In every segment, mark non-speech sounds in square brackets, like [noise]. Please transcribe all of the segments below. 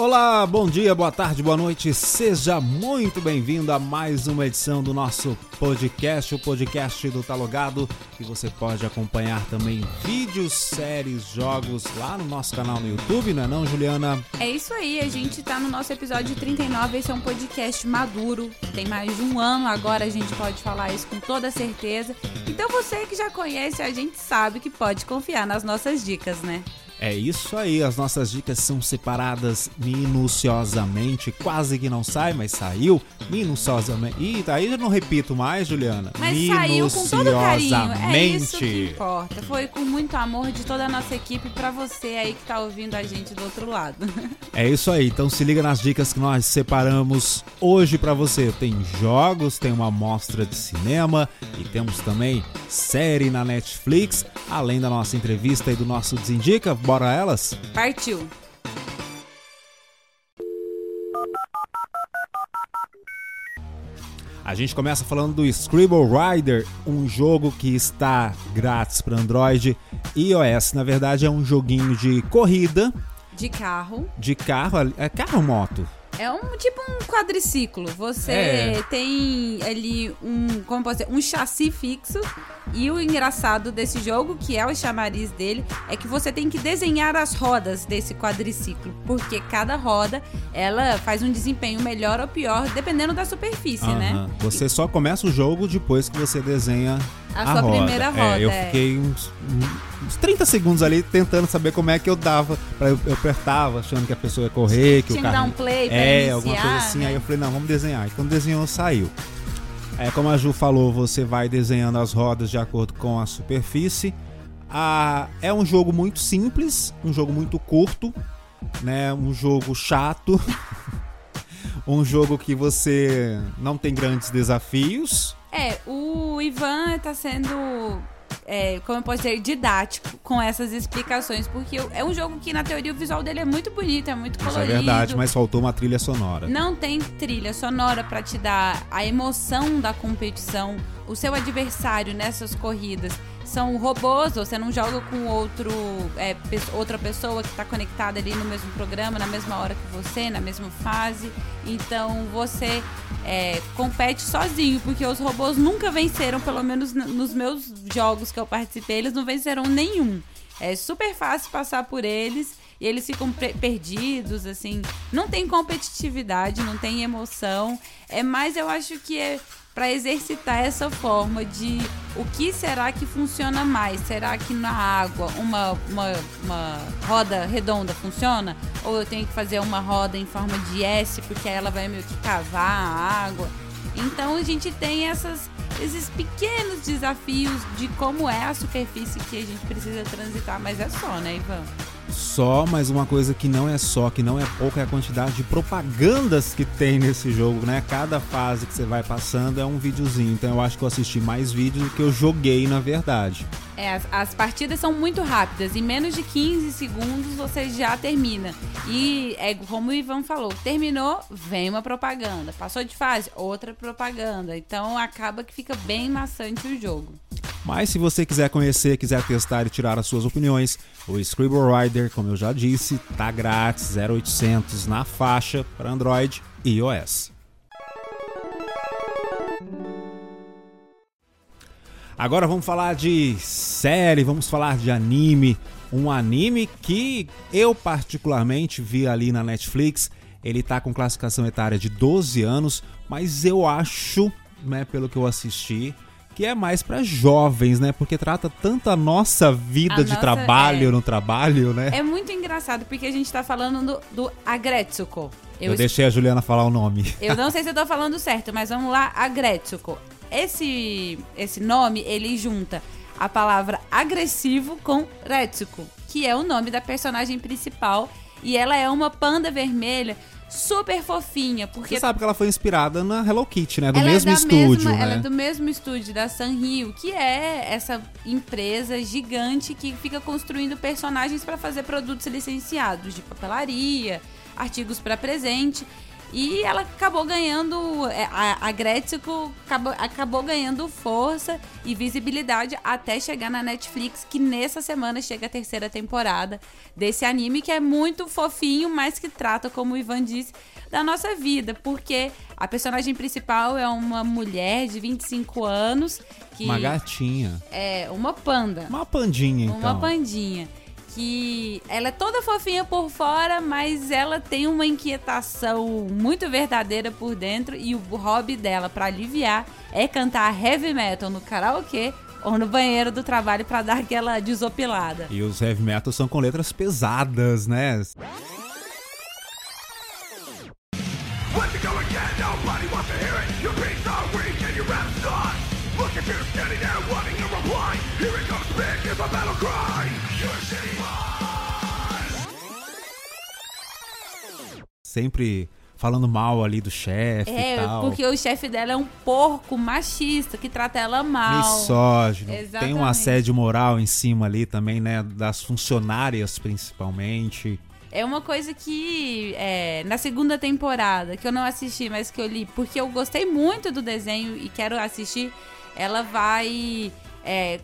Olá, bom dia, boa tarde, boa noite. Seja muito bem-vindo a mais uma edição do nosso podcast, o podcast do Talogado, que você pode acompanhar também vídeos, séries, jogos lá no nosso canal no YouTube, não é não, Juliana? É isso aí, a gente tá no nosso episódio 39, esse é um podcast maduro, tem mais de um ano agora, a gente pode falar isso com toda certeza. Então você que já conhece, a gente sabe que pode confiar nas nossas dicas, né? É isso aí, as nossas dicas são separadas minuciosamente, quase que não sai, mas saiu minuciosamente. E daí eu não repito mais, Juliana. Mas saiu com todo carinho, é isso que importa. Foi com muito amor de toda a nossa equipe para você aí que tá ouvindo a gente do outro lado. [laughs] É isso aí, então se liga nas dicas que nós separamos hoje para você. Tem jogos, tem uma mostra de cinema e temos também série na Netflix, além da nossa entrevista e do nosso Desindica Bora elas? Partiu! A gente começa falando do Scribble Rider, um jogo que está grátis para Android e iOS. Na verdade, é um joguinho de corrida. De carro. De carro. É carro ou moto? É um tipo um quadriciclo. Você é. tem ali um, como pode dizer, um chassi fixo. E o engraçado desse jogo, que é o chamariz dele, é que você tem que desenhar as rodas desse quadriciclo, porque cada roda ela faz um desempenho melhor ou pior dependendo da superfície, né? Você só começa o jogo depois que você desenha a, a sua roda. primeira roda. É, eu fiquei uns, uns 30 segundos ali tentando saber como é que eu dava. Pra, eu, eu apertava, achando que a pessoa ia correr, que Tinha o carro. que dar um play pra É, iniciar, alguma coisa assim. né? Aí eu falei, não, vamos desenhar. E quando desenhou, saiu. É, como a Ju falou, você vai desenhando as rodas de acordo com a superfície. Ah, é um jogo muito simples, um jogo muito curto, né? Um jogo chato. [laughs] um jogo que você não tem grandes desafios. É, o Ivan tá sendo, é, como eu posso dizer, didático com essas explicações, porque é um jogo que, na teoria, o visual dele é muito bonito, é muito Isso colorido. é verdade, mas faltou uma trilha sonora. Não tem trilha sonora pra te dar a emoção da competição. O seu adversário nessas corridas são robôs, você não joga com outro, é, outra pessoa que está conectada ali no mesmo programa, na mesma hora que você, na mesma fase. Então você é, compete sozinho, porque os robôs nunca venceram, pelo menos nos meus jogos que eu participei, eles não venceram nenhum. É super fácil passar por eles e eles ficam perdidos, assim. Não tem competitividade, não tem emoção. É mais, eu acho que é para exercitar essa forma de o que será que funciona mais? Será que na água uma, uma, uma roda redonda funciona? Ou eu tenho que fazer uma roda em forma de S, porque ela vai meio que cavar a água? Então a gente tem essas, esses pequenos desafios de como é a superfície que a gente precisa transitar, mas é só, né, Ivan? Só, mas uma coisa que não é só, que não é pouca, é a quantidade de propagandas que tem nesse jogo, né? Cada fase que você vai passando é um videozinho. Então eu acho que eu assisti mais vídeos do que eu joguei, na verdade. É, as, as partidas são muito rápidas. Em menos de 15 segundos você já termina. E é como o Ivan falou: terminou, vem uma propaganda. Passou de fase, outra propaganda. Então acaba que fica bem maçante o jogo. Mas se você quiser conhecer, quiser testar e tirar as suas opiniões, o Scribble Rider, como eu já disse, tá grátis, 0800 na faixa para Android e iOS. Agora vamos falar de série, vamos falar de anime. Um anime que eu particularmente vi ali na Netflix. Ele tá com classificação etária de 12 anos, mas eu acho, né, pelo que eu assisti, que é mais para jovens, né? Porque trata tanto a nossa vida A de nossa- trabalho é. no trabalho, né? É muito engraçado porque a gente tá falando do, do Agretsuko. Eu, deixei a Juliana falar o nome. Eu não [laughs] sei se eu tô falando certo, mas vamos lá, Agretsuko. Esse, esse nome, ele junta a palavra agressivo com Retsuko, que é o nome da personagem principal. E ela é uma panda vermelha super fofinha, porque Você sabe que ela foi inspirada na Hello Kitty, né? Do ela mesmo é estúdio, mesma, né? Ela é do mesmo estúdio da Sanrio, que é essa empresa gigante que fica construindo personagens para fazer produtos licenciados de papelaria, artigos para presente. E ela acabou ganhando, é, a, a acabou, acabou ganhando força e visibilidade até chegar na Netflix, que nessa semana chega a terceira temporada desse anime, que é muito fofinho, mas que trata, como o Ivan disse, da nossa vida, porque a personagem principal é uma mulher de 25 anos que uma gatinha. É, uma panda. Uma pandinha, então. Uma pandinha que ela é toda fofinha por fora, mas ela tem uma inquietação muito verdadeira por dentro e o hobby dela para aliviar é cantar heavy metal no karaokê ou no banheiro do trabalho para dar aquela desopilada. E os heavy metal são com letras pesadas, né? Here it comes back, a battle cry. Sempre falando mal ali do chefe é, e tal. porque o chefe dela é um porco machista que trata ela mal. Misógino. Exatamente. Tem um assédio moral em cima ali também, né? Das funcionárias, principalmente. É uma coisa que é, na segunda temporada, que eu não assisti, mas que eu li, porque eu gostei muito do desenho e quero assistir, ela vai é,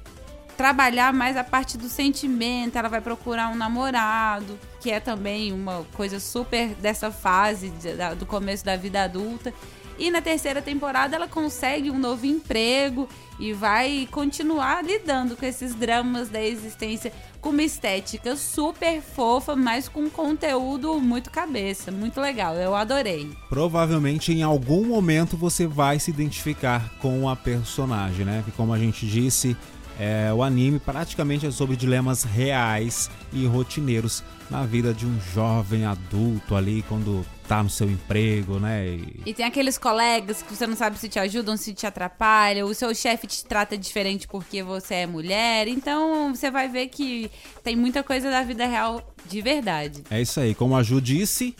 trabalhar mais a parte do sentimento, ela vai procurar um namorado, que é também uma coisa super dessa fase de, da, do começo da vida adulta. E na terceira temporada ela consegue um novo emprego e vai continuar lidando com esses dramas da existência com uma estética super fofa, mas com conteúdo muito cabeça, muito legal. Eu adorei. Provavelmente em algum momento você vai se identificar com a personagem, né? Que como a gente disse, é, o anime praticamente é sobre dilemas reais e rotineiros na vida de um jovem adulto ali quando tá no seu emprego, né? E... e, tem aqueles colegas que você não sabe se te ajudam, se te atrapalham, o seu chefe te trata diferente porque você é mulher, então você vai ver que tem muita coisa da vida real de verdade. É isso aí, como a Ju disse,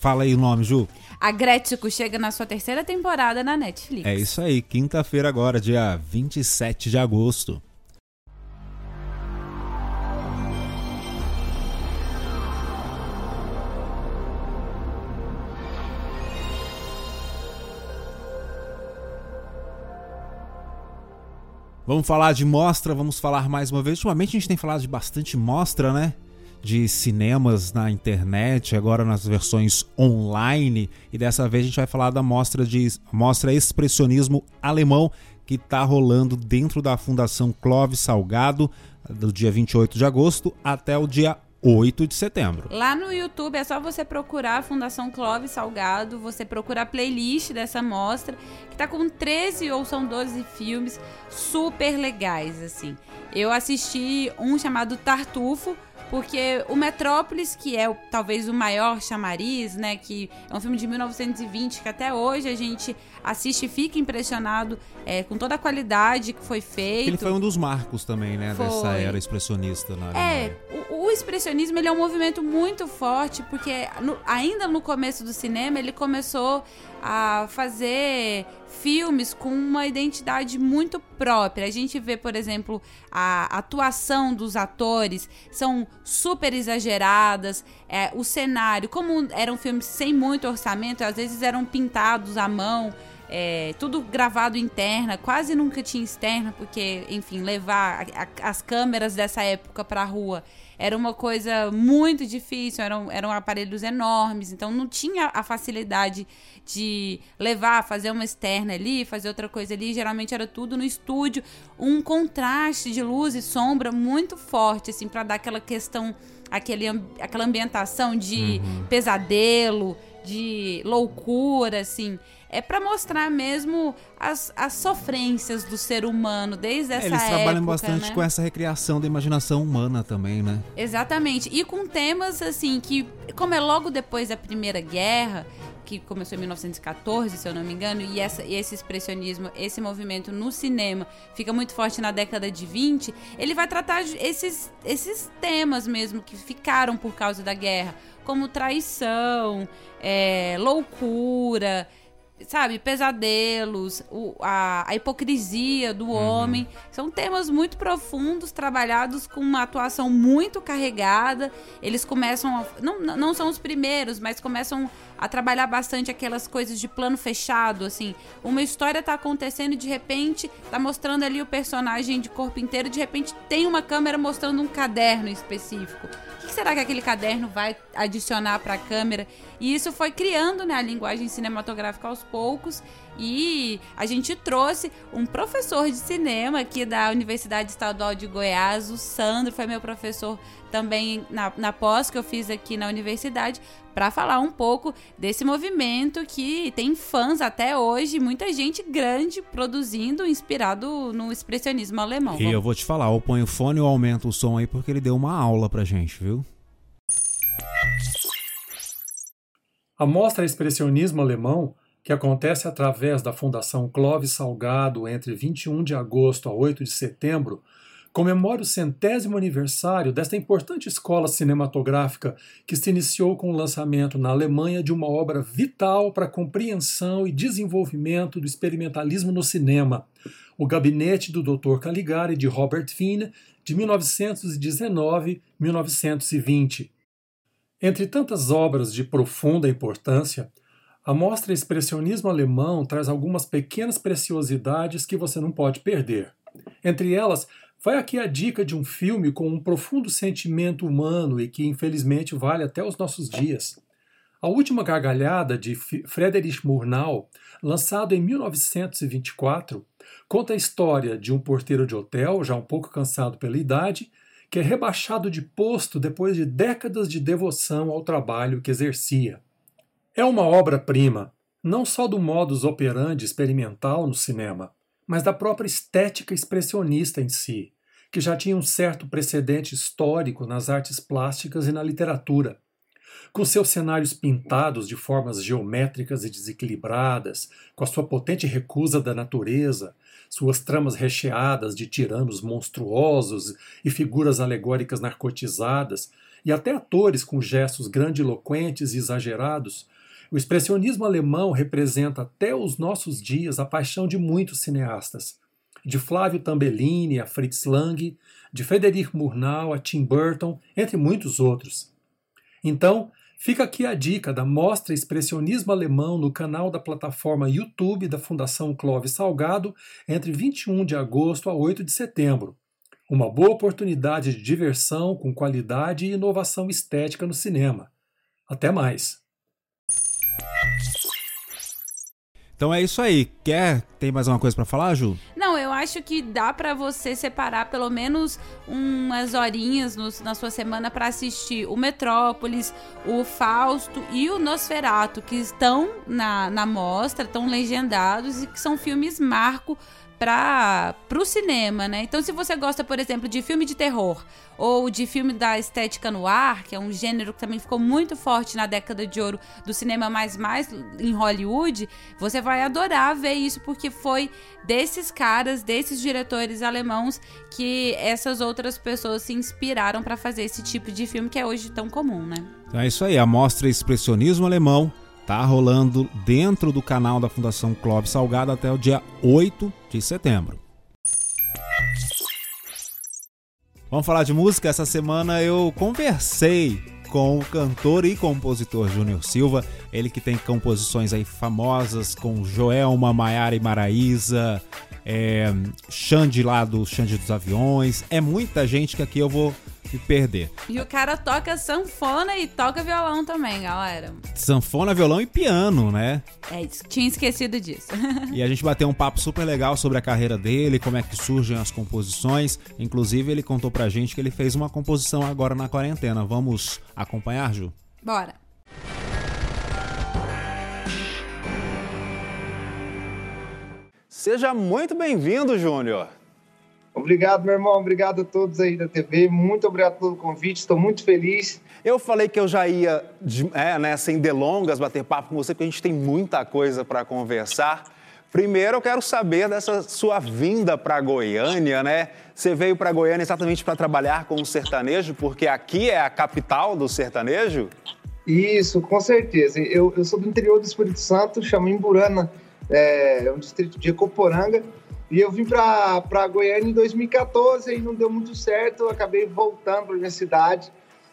fala aí o nome, Ju. A Gretchen chega na sua terceira temporada na Netflix. É isso aí, quinta-feira agora, dia 27 de agosto. Vamos falar de mostra, vamos falar mais uma vez. Ultimamente a gente tem falado de bastante mostra, né? De cinemas na internet, agora nas versões online. E dessa vez a gente vai falar da mostra de mostra expressionismo alemão que está rolando dentro da Fundação Clóvis Salgado, do dia 28 de agosto até o dia 8 de setembro. Lá no YouTube é só você procurar a Fundação Clóvis Salgado, você procura a playlist dessa mostra, que tá com 13 ou são 12 filmes super legais, assim. Eu assisti um chamado Tartufo, porque o Metrópolis, que é talvez o maior chamariz, né, que é um filme de 1920 que até hoje a gente assiste e fica impressionado é, com toda a qualidade que foi feito. Ele foi um dos marcos também, né, foi. dessa era expressionista na É, o, o, expressionismo ele é um movimento muito forte porque no, ainda no começo do cinema ele começou a fazer filmes com uma identidade muito própria. A gente vê, por exemplo, a atuação dos atores são super exageradas, é, o cenário, como eram filmes sem muito orçamento, às vezes eram pintados à mão. É, tudo gravado interna, quase nunca tinha externa, porque, enfim, levar a, a, as câmeras dessa época para a rua era uma coisa muito difícil, eram, eram aparelhos enormes, então não tinha a facilidade de levar, fazer uma externa ali, fazer outra coisa ali. Geralmente era tudo no estúdio, um contraste de luz e sombra muito forte, assim, para dar aquela questão, aquele, aquela ambientação de uhum. pesadelo, de loucura, assim é para mostrar mesmo as, as sofrências do ser humano desde essa eles época. Eles trabalham bastante né? com essa recriação da imaginação humana também, né? Exatamente. E com temas assim que, como é logo depois da Primeira Guerra, que começou em 1914, se eu não me engano, e, essa, e esse expressionismo, esse movimento no cinema fica muito forte na década de 20, ele vai tratar esses, esses temas mesmo que ficaram por causa da guerra, como traição, é, loucura sabe, pesadelos, o, a, a, hipocrisia do uhum. homem. São temas muito profundos, trabalhados com uma atuação muito carregada. Eles começam. A, não, não são os primeiros, mas começam a trabalhar bastante aquelas coisas de plano fechado, assim. Uma história tá acontecendo e de repente tá mostrando ali o personagem de corpo inteiro, de repente tem uma câmera mostrando um caderno específico. O que será que aquele caderno vai adicionar para a câmera? E isso foi criando né, a linguagem cinematográfica aos poucos. E a gente trouxe um professor de cinema aqui da Universidade Estadual de Goiás, o Sandro, foi meu professor também na, na pós que eu fiz aqui na universidade, para falar um pouco desse movimento que tem fãs até hoje, muita gente grande produzindo, inspirado no expressionismo alemão. E eu vou te falar, eu ponho o fone ou aumento o som aí porque ele deu uma aula pra gente, viu? A mostra Expressionismo Alemão, que acontece através da Fundação Clóvis Salgado entre 21 de agosto a 8 de setembro, comemora o centésimo aniversário desta importante escola cinematográfica que se iniciou com o lançamento na Alemanha de uma obra vital para a compreensão e desenvolvimento do experimentalismo no cinema, O Gabinete do Dr. Caligari, de Robert Finn, de 1919-1920. Entre tantas obras de profunda importância, a mostra Expressionismo Alemão traz algumas pequenas preciosidades que você não pode perder. Entre elas, Vai aqui a dica de um filme com um profundo sentimento humano e que infelizmente vale até os nossos dias. A Última Gargalhada, de Friedrich Murnau, lançado em 1924, conta a história de um porteiro de hotel, já um pouco cansado pela idade, que é rebaixado de posto depois de décadas de devoção ao trabalho que exercia. É uma obra-prima, não só do modus operandi experimental no cinema, mas da própria estética expressionista em si, que já tinha um certo precedente histórico nas artes plásticas e na literatura. Com seus cenários pintados de formas geométricas e desequilibradas, com a sua potente recusa da natureza, suas tramas recheadas de tiranos monstruosos e figuras alegóricas narcotizadas, e até atores com gestos grandiloquentes e exagerados, o expressionismo alemão representa até os nossos dias a paixão de muitos cineastas, de Flávio Tambellini a Fritz Lang, de Frederic Murnau a Tim Burton, entre muitos outros. Então, fica aqui a dica da Mostra Expressionismo Alemão no canal da plataforma YouTube da Fundação Clóvis Salgado entre 21 de agosto a 8 de setembro. Uma boa oportunidade de diversão com qualidade e inovação estética no cinema. Até mais! Então é isso aí. Quer? Tem mais uma coisa para falar, Ju? Não, eu acho que dá para você separar pelo menos umas horinhas no, na sua semana para assistir o Metrópolis, o Fausto e o Nosferato, que estão na, na mostra, estão legendados e que são filmes marco para o cinema, né? Então, se você gosta, por exemplo, de filme de terror ou de filme da estética no ar, que é um gênero que também ficou muito forte na década de ouro do cinema mais mais em Hollywood, você vai adorar ver isso porque foi desses caras, desses diretores alemãos que essas outras pessoas se inspiraram para fazer esse tipo de filme que é hoje tão comum, né? Então é isso aí, a mostra Expressionismo Alemão Tá rolando dentro do canal da Fundação Clóvis Salgado até o dia 8 de setembro. Vamos falar de música? Essa semana eu conversei com o cantor e compositor Júnior Silva, ele que tem composições aí famosas com Joelma, Maiara e Maraísa, é, Xande lá do Xande dos Aviões, é muita gente que aqui eu vou e perder. E o cara toca sanfona e toca violão também, galera. Sanfona, violão e piano, né? É, tinha esquecido disso. [laughs] e a gente bateu um papo super legal sobre a carreira dele, como é que surgem as composições. Inclusive, ele contou pra gente que ele fez uma composição agora na quarentena. Vamos acompanhar, Ju? Bora. Seja muito bem-vindo, Júnior. Obrigado, meu irmão. Obrigado a todos aí da TV. Muito obrigado pelo convite. Estou muito feliz. Eu falei que eu já ia, é, né, sem delongas, bater papo com você, porque a gente tem muita coisa para conversar. Primeiro, eu quero saber dessa sua vinda para Goiânia, né? Você veio para Goiânia exatamente para trabalhar com o sertanejo, porque aqui é a capital do sertanejo? Isso, com certeza. Eu, eu sou do interior do Espírito Santo, chamo Imburana, é, é um distrito de Ecoporanga. E eu vim para Goiânia em 2014 e não deu muito certo, eu acabei voltando para minha cidade.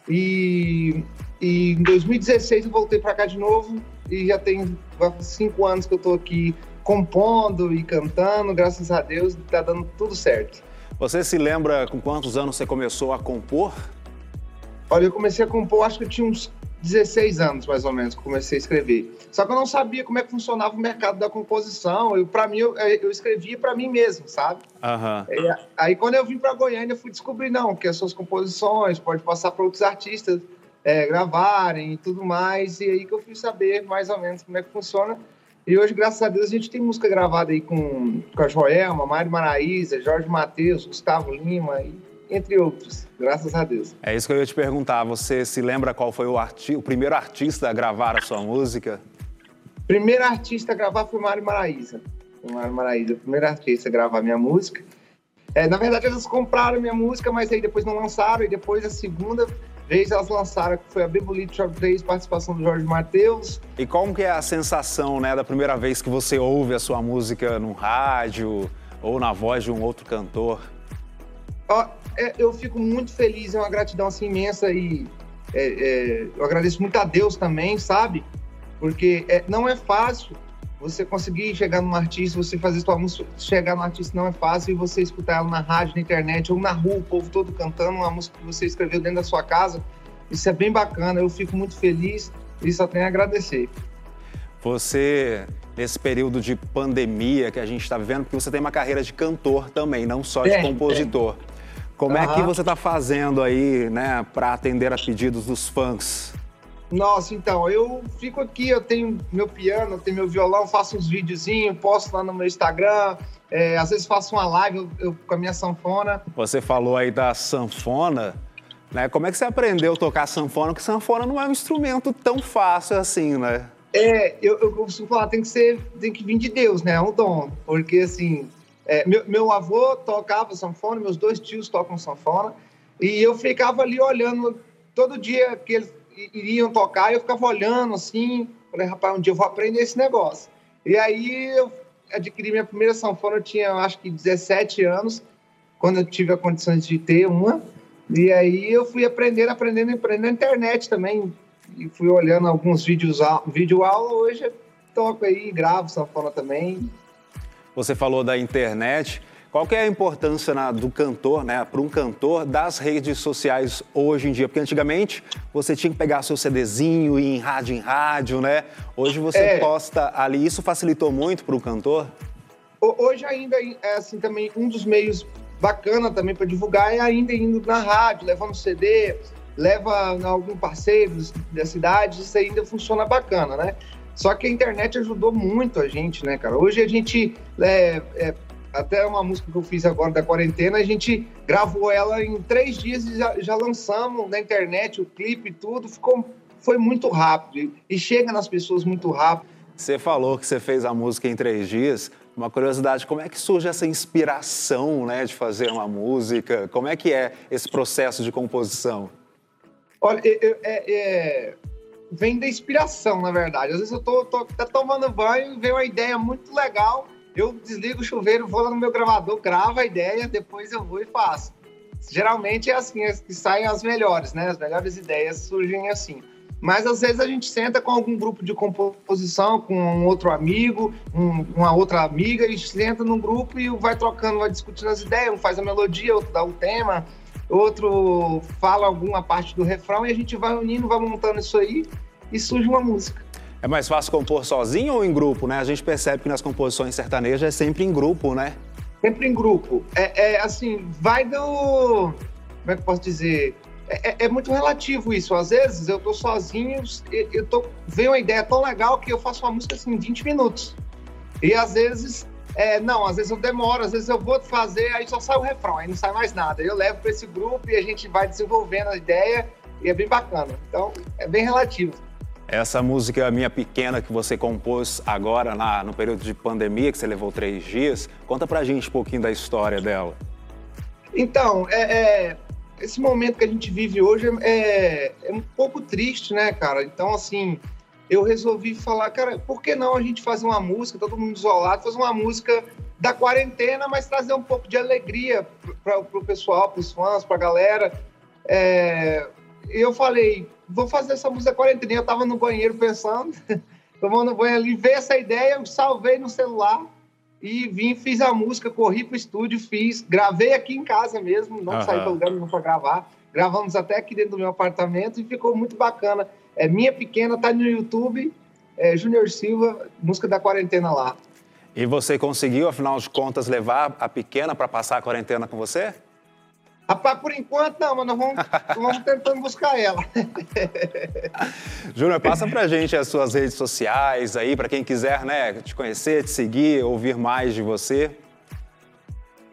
E, e em 2016 eu voltei para cá de novo e já tem cinco anos que eu estou aqui compondo e cantando, graças a Deus, está dando tudo certo. Você se lembra com quantos anos você começou a compor? Olha, eu comecei a compor, acho que eu tinha uns 16 anos, mais ou menos, que comecei a escrever. Só que eu não sabia como é que funcionava o mercado da composição. Eu, para mim, eu, eu escrevia para mim mesmo, sabe? Uhum. É, aí, quando eu vim para Goiânia, eu fui descobrir, não, que as suas composições pode passar para outros artistas é, gravarem e tudo mais. E aí que eu fui saber mais ou menos como é que funciona. E hoje, graças a Deus, a gente tem música gravada aí com, com a Joelma, Mário Maraíza, Jorge Matheus, Gustavo Lima e entre outros, graças a Deus. É isso que eu ia te perguntar. Você se lembra qual foi o, arti o primeiro artista a gravar a sua música? Primeiro artista a gravar foi o Mário Maraíza. O Mário Maraíza, o primeiro artista a gravar minha música. É, na verdade, eles compraram minha música, mas aí depois não lançaram. E depois, a segunda vez, elas lançaram, que foi a Bebolito Shop 3, participação do Jorge Matheus. E como que é a sensação, né, da primeira vez que você ouve a sua música no rádio ou na voz de um outro cantor? É, eu fico muito feliz, é uma gratidão assim imensa e é, é, eu agradeço muito a Deus também, sabe? Porque é, não é fácil você conseguir chegar num artista, você fazer sua música, chegar num artista não é fácil e você escutar ela na rádio, na internet ou na rua, o povo todo cantando uma música que você escreveu dentro da sua casa. Isso é bem bacana, eu fico muito feliz e só tenho a agradecer. Você, nesse período de pandemia que a gente está vivendo, porque você tem uma carreira de cantor também, não só de compositor. Como é que você está fazendo aí, né, para atender a pedidos dos fãs? Nossa, então, eu fico aqui, eu tenho meu piano, eu tenho meu violão, faço uns videozinhos, posto lá no meu Instagram, é, às vezes faço uma live eu, eu, com a minha sanfona. Você falou aí da sanfona, né? Como é que você aprendeu a tocar sanfona? Porque sanfona não é um instrumento tão fácil assim, né? É, eu, eu costumo falar, tem que ser, tem que vir de Deus, né? É um dom, porque assim, é, meu, meu avô tocava sanfona, meus dois tios tocam sanfona, e eu ficava ali olhando todo dia que eles iriam tocar, eu ficava olhando assim, falei, rapaz, um dia eu vou aprender esse negócio. E aí eu adquiri minha primeira sanfona, eu tinha acho que 17 anos, quando eu tive a condições de ter uma, e aí eu fui aprendendo, aprendendo, aprendendo na internet também, e fui olhando alguns vídeos, vídeo aula, hoje eu toco aí, gravo sanfona também, você falou da internet. Qual que é a importância na, do cantor, né, para um cantor, das redes sociais hoje em dia? Porque antigamente você tinha que pegar seu CDzinho e ir em rádio em rádio, né? Hoje você é. posta ali. Isso facilitou muito para o cantor? Hoje ainda é assim também um dos meios bacana também para divulgar é ainda indo na rádio, levando CD, leva algum parceiro da cidade, isso ainda funciona bacana, né? Só que a internet ajudou muito a gente, né, cara? Hoje a gente. É, é, até uma música que eu fiz agora da quarentena, a gente gravou ela em três dias e já, já lançamos na internet o clipe e tudo. Ficou, foi muito rápido e chega nas pessoas muito rápido. Você falou que você fez a música em três dias. Uma curiosidade, como é que surge essa inspiração né, de fazer uma música? Como é que é esse processo de composição? Olha, é, é, vem da inspiração, na verdade. Às vezes eu tô, tô até tomando banho, vem uma ideia muito legal, eu desligo o chuveiro, vou lá no meu gravador, gravo a ideia, depois eu vou e faço. Geralmente é assim é que saem as melhores, né? As melhores ideias surgem assim. Mas às vezes a gente senta com algum grupo de composição, com um outro amigo, um, uma outra amiga, e senta num grupo e vai trocando, vai discutindo as ideias, um faz a melodia, outro dá o tema, outro fala alguma parte do refrão e a gente vai unindo, vai montando isso aí e surge uma música. É mais fácil compor sozinho ou em grupo, né? A gente percebe que nas composições sertanejas é sempre em grupo, né? Sempre em grupo. É, é assim, vai do. Como é que eu posso dizer? É, é, é muito relativo isso. Às vezes eu tô sozinho, eu tô, vem uma ideia tão legal que eu faço uma música assim em 20 minutos. E às vezes é, não, às vezes eu demoro, às vezes eu vou fazer, aí só sai o refrão, aí não sai mais nada. Eu levo para esse grupo e a gente vai desenvolvendo a ideia e é bem bacana. Então, é bem relativo. Essa música Minha Pequena que você compôs agora na, no período de pandemia, que você levou três dias, conta pra gente um pouquinho da história dela. Então, é, é esse momento que a gente vive hoje é, é um pouco triste, né, cara? Então, assim, eu resolvi falar, cara, por que não a gente fazer uma música, todo mundo isolado, fazer uma música da quarentena, mas trazer um pouco de alegria para o pessoal, para os fãs, para a galera. É, eu falei, vou fazer essa música da quarentena. Eu tava no banheiro pensando, [laughs] tomando banho ali, veio essa ideia, eu salvei no celular e vim, fiz a música, corri pro estúdio, fiz, gravei aqui em casa mesmo, não uhum. saí do lugar não para gravar. Gravamos até aqui dentro do meu apartamento e ficou muito bacana. É Minha Pequena, tá no YouTube, é, Júnior Silva, música da quarentena lá. E você conseguiu, afinal de contas, levar a pequena para passar a quarentena com você? Rapaz, por enquanto não, mas nós vamos, vamos tentando buscar ela. [laughs] Júnior, passa pra gente as suas redes sociais aí, para quem quiser né, te conhecer, te seguir, ouvir mais de você.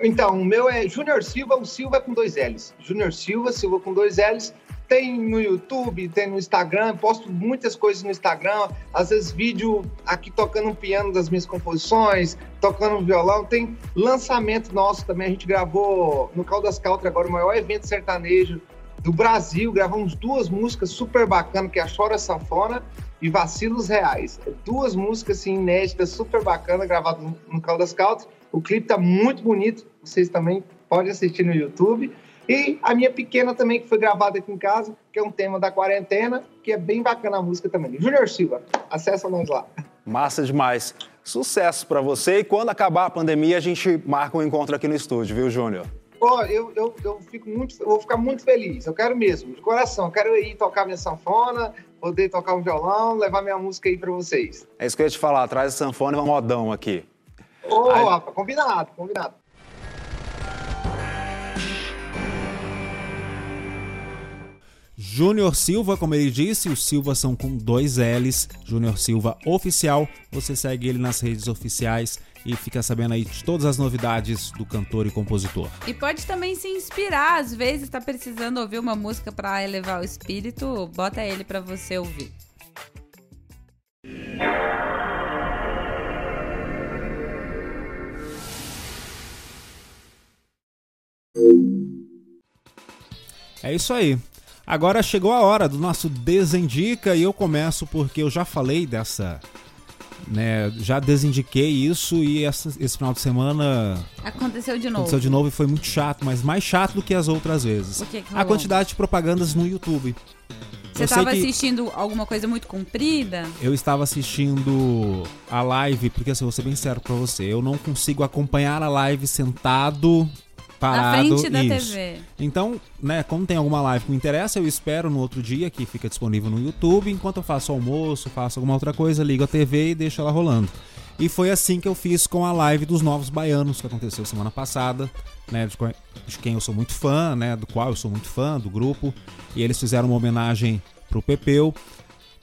Então, o meu é Júnior Silva, o Silva é com dois L's. Júnior Silva, Silva com dois L's. Tem no YouTube, tem no Instagram, posto muitas coisas no Instagram, às vezes vídeo aqui tocando um piano das minhas composições, tocando um violão. Tem lançamento nosso também, a gente gravou no Caldas Country agora o maior evento sertanejo do Brasil, gravamos duas músicas super bacanas, que é a Chora Sanfona e Vacilos Reais. Duas músicas assim, inéditas, super bacanas, gravadas no Caldas Country. O clipe tá muito bonito, vocês também podem assistir no YouTube. E a minha pequena também, que foi gravada aqui em casa, que é um tema da quarentena, que é bem bacana a música também. Júnior Silva, acessa nós lá. Massa demais. Sucesso para você e quando acabar a pandemia a gente marca um encontro aqui no estúdio, viu, Júnior? Pô, eu, eu, eu, fico muito, eu vou ficar muito feliz. Eu quero mesmo, de coração. Eu quero ir tocar minha sanfona, poder tocar um violão, levar minha música aí para vocês. É isso que eu ia te falar. Traz a sanfona e um modão aqui. Ô, oh, combinado, combinado. Júnior Silva, como ele disse, os Silva são com dois L's, Júnior Silva Oficial. Você segue ele nas redes oficiais e fica sabendo aí de todas as novidades do cantor e compositor. E pode também se inspirar, às vezes está precisando ouvir uma música para elevar o espírito, bota ele para você ouvir. É isso aí. Agora chegou a hora do nosso Desindica e eu começo porque eu já falei dessa. Né, já desindiquei isso e essa, esse final de semana. Aconteceu de novo. Aconteceu de novo e foi muito chato, mas mais chato do que as outras vezes. Que que a quantidade de propagandas no YouTube. Você estava assistindo alguma coisa muito comprida? Eu estava assistindo a live, porque assim, vou ser bem sério pra você, eu não consigo acompanhar a live sentado parado. Na frente da isso. TV. Então, né, como tem alguma live que me interessa, eu espero no outro dia que fica disponível no YouTube, enquanto eu faço almoço, faço alguma outra coisa, ligo a TV e deixo ela rolando. E foi assim que eu fiz com a live dos Novos Baianos, que aconteceu semana passada, né, de quem eu sou muito fã, né, do qual eu sou muito fã, do grupo. E eles fizeram uma homenagem pro Pepeu.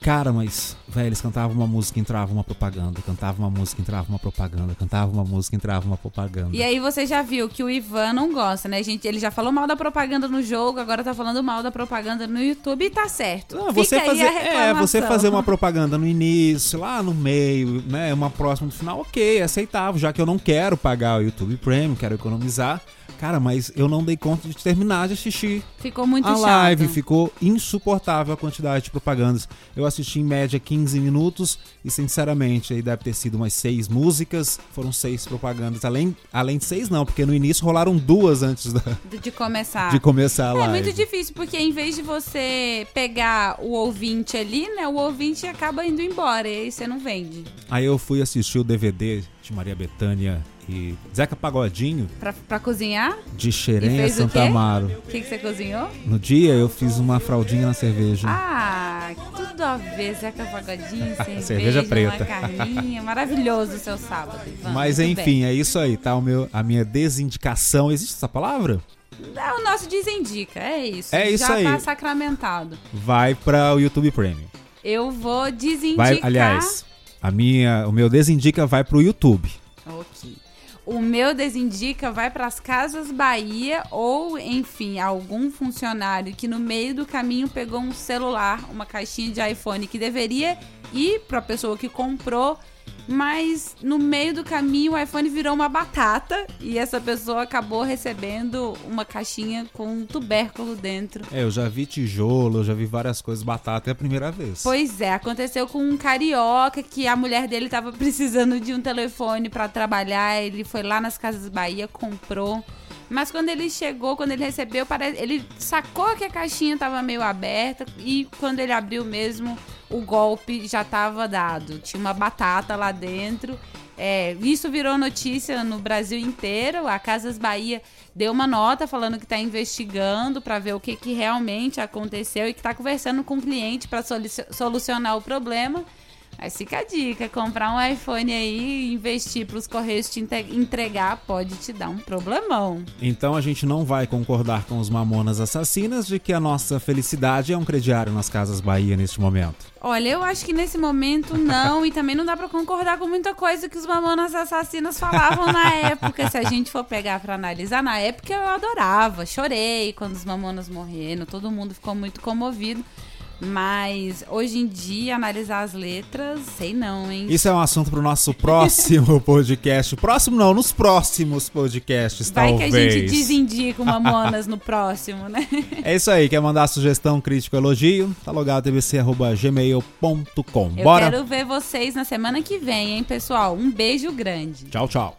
Cara, mas, velho, eles cantavam uma música, entrava uma propaganda, cantava uma música, entrava uma propaganda, cantava uma música, entrava uma propaganda. E aí você já viu que o Ivan não gosta, né, gente? Ele já falou mal da propaganda no jogo, agora tá falando mal da propaganda no YouTube e tá certo. Não, você fazer, é, você fazer uma [laughs] propaganda no início, lá no meio, né, uma próxima no final, ok, é aceitável, já que eu não quero pagar o YouTube Premium, quero economizar. Cara, mas eu não dei conta de terminar de assistir. Ficou muito a chato. live, ficou insuportável a quantidade de propagandas. Eu assisti em média 15 minutos e, sinceramente, aí deve ter sido umas seis músicas. Foram seis propagandas. Além, além de seis, não, porque no início rolaram duas antes da, de começar. De começar a live. É muito difícil, porque em vez de você pegar o ouvinte ali, né, o ouvinte acaba indo embora e aí você não vende. Aí eu fui assistir o DVD de Maria Bethânia e Zeca Pagodinho. Pra, pra cozinhar? De Xerenha Santa Amaro. O que, que você cozinhou? No dia eu fiz uma fraldinha na cerveja. Ah, tudo a ver, Zeca Pagodinho, [laughs] cerveja, cerveja preta. carninha. Maravilhoso o seu sábado, Ivan. Mas Muito enfim, bem. é isso aí, tá? O meu, a minha desindicação. Existe essa palavra? É o nosso desindica, é isso. É isso Já aí. tá sacramentado. Vai para o YouTube Premium. Eu vou desindicar. Vai, aliás, a minha, o meu desindica vai pro YouTube. O meu desindica vai para as Casas Bahia ou, enfim, algum funcionário que no meio do caminho pegou um celular, uma caixinha de iPhone que deveria ir para a pessoa que comprou Mas no meio do caminho o iPhone virou uma batata e essa pessoa acabou recebendo uma caixinha com um tubérculo dentro. É, eu já vi tijolo, eu já vi várias coisas, batata é a primeira vez. Pois é, aconteceu com um carioca que a mulher dele tava [laughs] precisando de um telefone para trabalhar, ele foi lá nas Casas Bahia, comprou. Mas quando ele chegou, quando ele recebeu, ele sacou que a caixinha tava meio aberta e quando ele abriu mesmo, o golpe já estava dado. Tinha uma batata lá dentro. É, isso virou notícia no Brasil inteiro. A Casas Bahia deu uma nota falando que está investigando para ver o que, que realmente aconteceu e que está conversando com o cliente para solucionar o problema. Mas fica a dica, comprar um iPhone aí e investir para os correios te entregar pode te dar um problemão. Então a gente não vai concordar com os mamonas assassinas de que a nossa felicidade é um crediário nas Casas Bahia neste momento. Olha, eu acho que nesse momento não, e também não dá para concordar com muita coisa que os mamonas assassinas falavam na época. Se a gente for pegar para analisar, na época eu adorava, chorei quando os mamonas morreram, todo mundo ficou muito comovido. Mas hoje em dia, analisar as letras, sei não, hein? Isso é um assunto pro nosso próximo [laughs] podcast. Próximo não, nos próximos podcasts, Vai talvez. que a gente desindica uma Mamonas no próximo, né? [laughs] É isso aí. Quer mandar sugestão, crítico, elogio? Tá logado tbc.gmail.com. Bora? Eu quero ver vocês na semana que vem, hein, pessoal? Um beijo grande. Tchau, tchau.